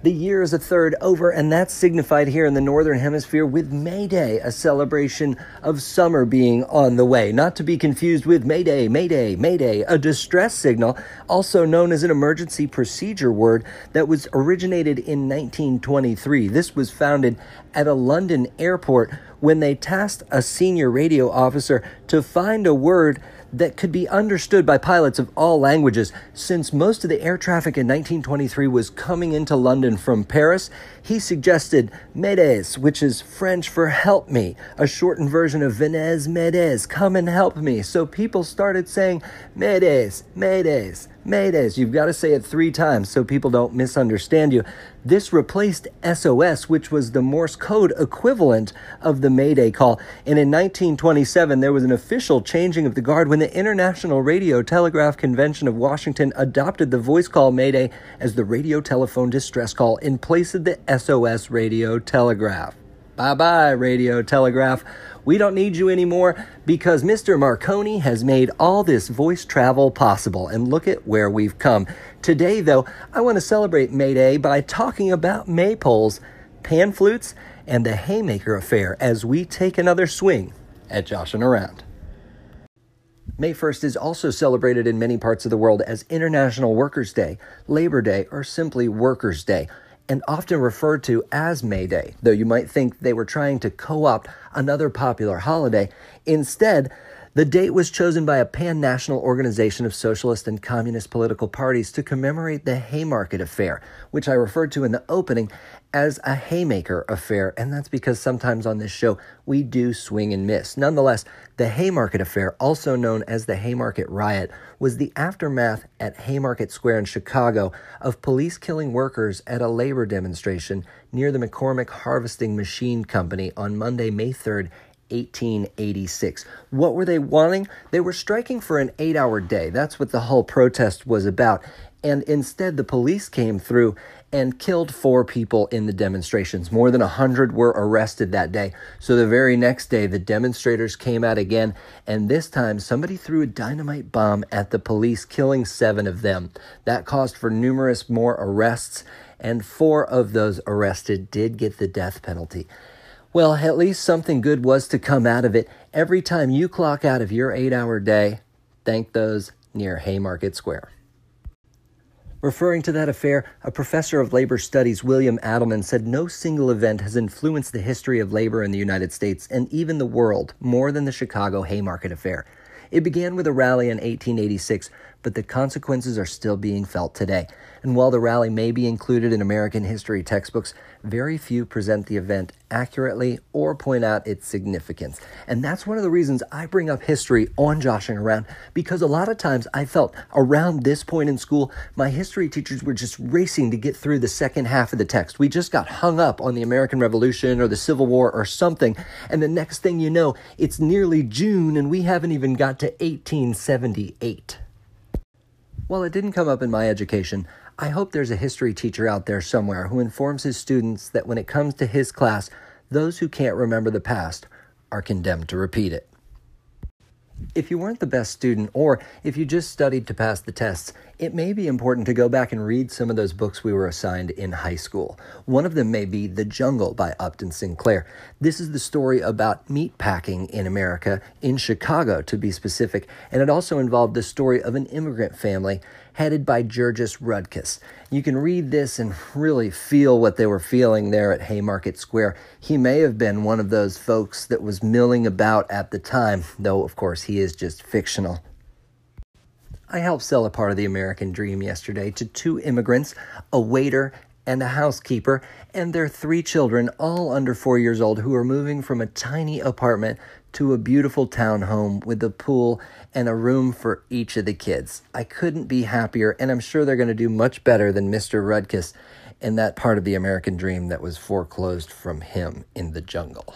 The year is a third over, and that's signified here in the Northern Hemisphere with May Day, a celebration of summer being on the way. Not to be confused with Mayday, Mayday, Mayday, a distress signal, also known as an emergency procedure word that was originated in 1923. This was founded at a London airport when they tasked a senior radio officer to find a word that could be understood by pilots of all languages. Since most of the air traffic in 1923 was coming into London from Paris, he suggested m'aider, which is French for help me, a shortened version of Venez m'aider, come and help me. So people started saying m'aider, m'aider, m'aider. You've got to say it three times so people don't misunderstand you. This replaced SOS, which was the Morse code equivalent of the Mayday call. And in 1927, there was an official changing of the guard when the International Radio Telegraph Convention of Washington adopted the voice call Mayday as the radio telephone distress call in place of the SOS radio telegraph. Bye bye, radio telegraph. We don't need you anymore because Mr. Marconi has made all this voice travel possible. And look at where we've come. Today, though, I want to celebrate May Day by talking about maypoles, pan flutes, and the Haymaker Affair as we take another swing at joshing around. May 1st is also celebrated in many parts of the world as International Workers' Day, Labor Day, or simply Workers' Day and often referred to as May Day, though you might think they were trying to co opt another popular holiday. Instead, the date was chosen by a pan national organization of socialist and communist political parties to commemorate the Haymarket Affair, which I referred to in the opening as a Haymaker Affair, and that's because sometimes on this show we do swing and miss. Nonetheless, the Haymarket Affair, also known as the Haymarket Riot, was the aftermath at Haymarket Square in Chicago of police killing workers at a labor demonstration near the McCormick Harvesting Machine Company on Monday, May 3rd, 1886. What were they wanting? They were striking for an eight hour day. That's what the whole protest was about. And instead, the police came through and killed four people in the demonstrations. More than a hundred were arrested that day. So the very next day, the demonstrators came out again, and this time somebody threw a dynamite bomb at the police, killing seven of them. That caused for numerous more arrests, and four of those arrested did get the death penalty. Well, at least something good was to come out of it. Every time you clock out of your eight hour day, thank those near Haymarket Square. Referring to that affair, a professor of labor studies, William Adelman, said no single event has influenced the history of labor in the United States and even the world more than the Chicago Haymarket Affair. It began with a rally in 1886, but the consequences are still being felt today. And while the rally may be included in American history textbooks, very few present the event accurately or point out its significance. And that's one of the reasons I bring up history on Joshing Around, because a lot of times I felt around this point in school, my history teachers were just racing to get through the second half of the text. We just got hung up on the American Revolution or the Civil War or something, and the next thing you know, it's nearly June and we haven't even got to 1878. While it didn't come up in my education, I hope there's a history teacher out there somewhere who informs his students that when it comes to his class, those who can't remember the past are condemned to repeat it. If you weren't the best student, or if you just studied to pass the tests, it may be important to go back and read some of those books we were assigned in high school. One of them may be The Jungle by Upton Sinclair. This is the story about meat packing in America, in Chicago to be specific, and it also involved the story of an immigrant family headed by Jurgis Rudkus. You can read this and really feel what they were feeling there at Haymarket Square. He may have been one of those folks that was milling about at the time, though, of course, he is just fictional. I helped sell a part of the American dream yesterday to two immigrants, a waiter, and a housekeeper, and their three children, all under four years old, who are moving from a tiny apartment to a beautiful townhome with a pool and a room for each of the kids. I couldn't be happier, and I'm sure they're going to do much better than Mr. Rudkus in that part of the American dream that was foreclosed from him in the jungle.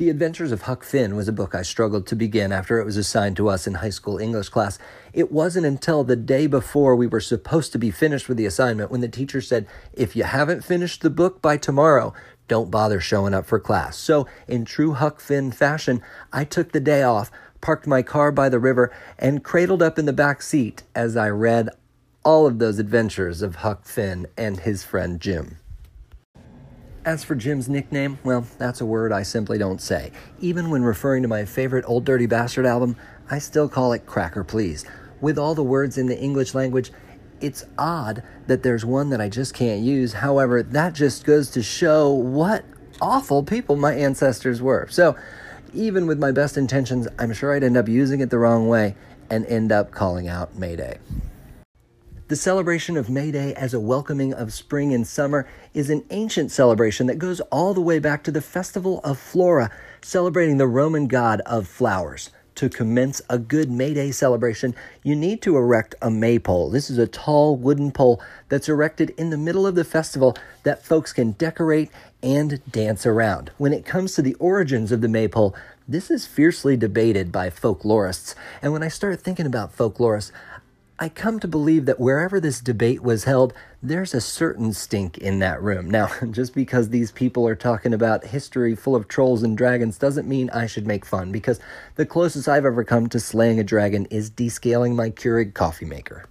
The Adventures of Huck Finn was a book I struggled to begin after it was assigned to us in high school English class. It wasn't until the day before we were supposed to be finished with the assignment when the teacher said, If you haven't finished the book by tomorrow, don't bother showing up for class. So, in true Huck Finn fashion, I took the day off, parked my car by the river, and cradled up in the back seat as I read all of those adventures of Huck Finn and his friend Jim. As for Jim's nickname, well, that's a word I simply don't say. Even when referring to my favorite Ol' Dirty Bastard album, I still call it Cracker Please. With all the words in the English language, it's odd that there's one that I just can't use. However, that just goes to show what awful people my ancestors were. So, even with my best intentions, I'm sure I'd end up using it the wrong way and end up calling out Mayday. The celebration of May Day as a welcoming of spring and summer is an ancient celebration that goes all the way back to the festival of Flora, celebrating the Roman god of flowers. To commence a good May Day celebration, you need to erect a maypole. This is a tall wooden pole that's erected in the middle of the festival that folks can decorate and dance around. When it comes to the origins of the maypole, this is fiercely debated by folklorists. And when I start thinking about folklorists, I come to believe that wherever this debate was held, there's a certain stink in that room. Now, just because these people are talking about history full of trolls and dragons doesn't mean I should make fun, because the closest I've ever come to slaying a dragon is descaling my Keurig coffee maker.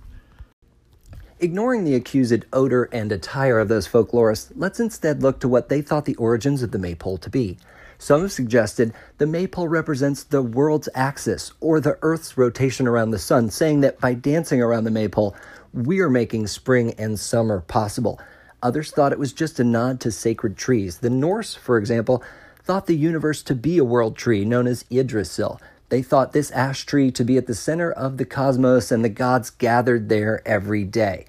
Ignoring the accused odor and attire of those folklorists, let's instead look to what they thought the origins of the maypole to be. Some have suggested the maypole represents the world's axis or the Earth's rotation around the sun, saying that by dancing around the maypole, we are making spring and summer possible. Others thought it was just a nod to sacred trees. The Norse, for example, thought the universe to be a world tree known as Yggdrasil. They thought this ash tree to be at the center of the cosmos and the gods gathered there every day.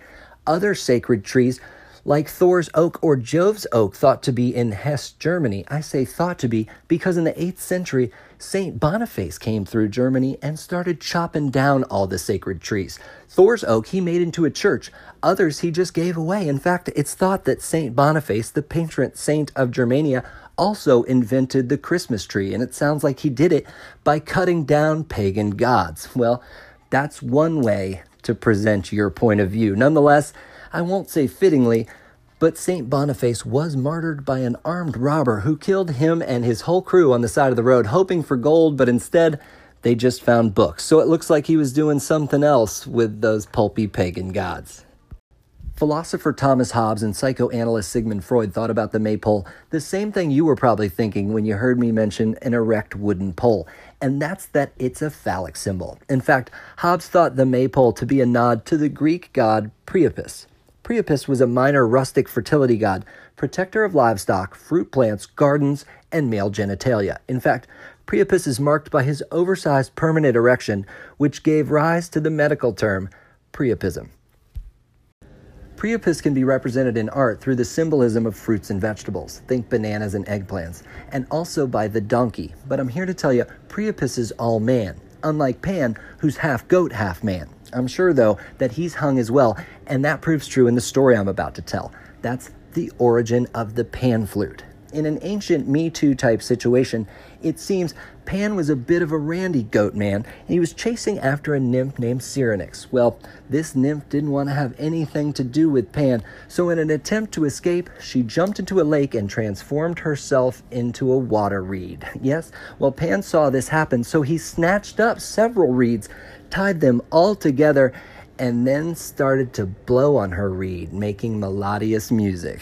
Other sacred trees like Thor's oak or Jove's oak, thought to be in Hesse, Germany. I say thought to be because in the 8th century, St. Boniface came through Germany and started chopping down all the sacred trees. Thor's oak he made into a church, others he just gave away. In fact, it's thought that St. Boniface, the patron saint of Germania, also invented the Christmas tree, and it sounds like he did it by cutting down pagan gods. Well, that's one way to present your point of view. Nonetheless, I won't say fittingly, but St. Boniface was martyred by an armed robber who killed him and his whole crew on the side of the road, hoping for gold, but instead they just found books. So it looks like he was doing something else with those pulpy pagan gods. Philosopher Thomas Hobbes and psychoanalyst Sigmund Freud thought about the maypole the same thing you were probably thinking when you heard me mention an erect wooden pole, and that's that it's a phallic symbol. In fact, Hobbes thought the maypole to be a nod to the Greek god Priapus. Priapus was a minor rustic fertility god, protector of livestock, fruit plants, gardens, and male genitalia. In fact, Priapus is marked by his oversized permanent erection, which gave rise to the medical term priapism. Priapus can be represented in art through the symbolism of fruits and vegetables, think bananas and eggplants, and also by the donkey. But I'm here to tell you, Priapus is all man, unlike Pan, who's half goat, half man. I'm sure, though, that he's hung as well, and that proves true in the story I'm about to tell. That's the origin of the pan flute. In an ancient Me Too type situation, it seems Pan was a bit of a randy goat man, and he was chasing after a nymph named Syrinx. Well, this nymph didn't want to have anything to do with Pan, so in an attempt to escape, she jumped into a lake and transformed herself into a water reed. Yes, well, Pan saw this happen, so he snatched up several reeds tied them all together, and then started to blow on her reed, making melodious music.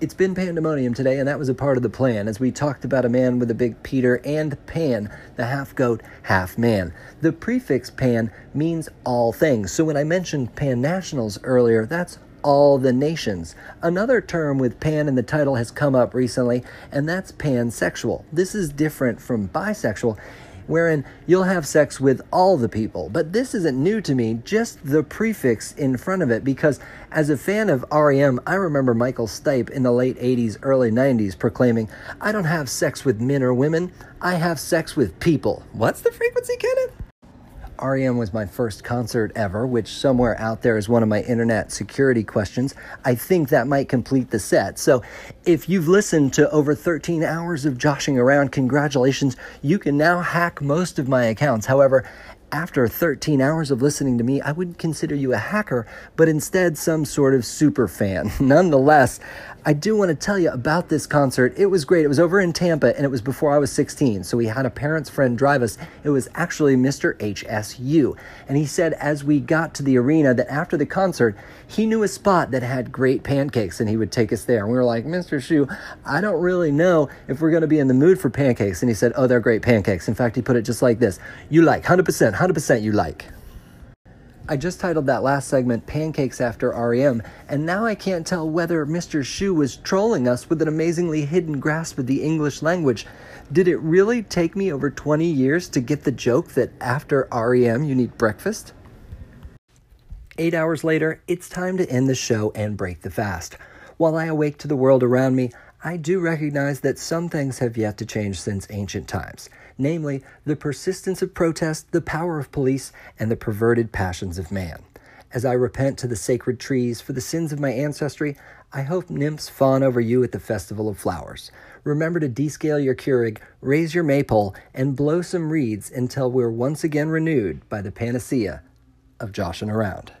It's been pandemonium today, and that was a part of the plan as we talked about a man with a big Peter and Pan, the half goat, half man. The prefix pan means all things. So when I mentioned pan nationals earlier, that's all the nations. Another term with pan in the title has come up recently, and that's pansexual. This is different from bisexual wherein you'll have sex with all the people. But this isn't new to me, just the prefix in front of it, because as a fan of REM, I remember Michael Stipe in the late 80s, early 90s proclaiming, I don't have sex with men or women, I have sex with people. What's the frequency, Kenneth? REM was my first concert ever, which somewhere out there is one of my internet security questions. I think that might complete the set. So if you've listened to over 13 hours of joshing around, congratulations. You can now hack most of my accounts. However, after 13 hours of listening to me, I wouldn't consider you a hacker, but instead some sort of super fan. Nonetheless, I do want to tell you about this concert. It was great. It was over in Tampa and it was before I was 16. So we had a parent's friend drive us. It was actually Mr. HSU. And he said as we got to the arena that after the concert, he knew a spot that had great pancakes and he would take us there. And we were like, Mr. Shu, I don't really know if we're going to be in the mood for pancakes. And he said, Oh, they're great pancakes. In fact, he put it just like this You like, 100%, 100% you like. I just titled that last segment Pancakes After REM, and now I can't tell whether Mr. Shu was trolling us with an amazingly hidden grasp of the English language. Did it really take me over 20 years to get the joke that after REM you need breakfast? Eight hours later, it's time to end the show and break the fast. While I awake to the world around me, I do recognize that some things have yet to change since ancient times namely, the persistence of protest, the power of police, and the perverted passions of man. As I repent to the sacred trees for the sins of my ancestry, I hope nymphs fawn over you at the Festival of Flowers. Remember to descale your Keurig, raise your maypole, and blow some reeds until we're once again renewed by the panacea of joshing around.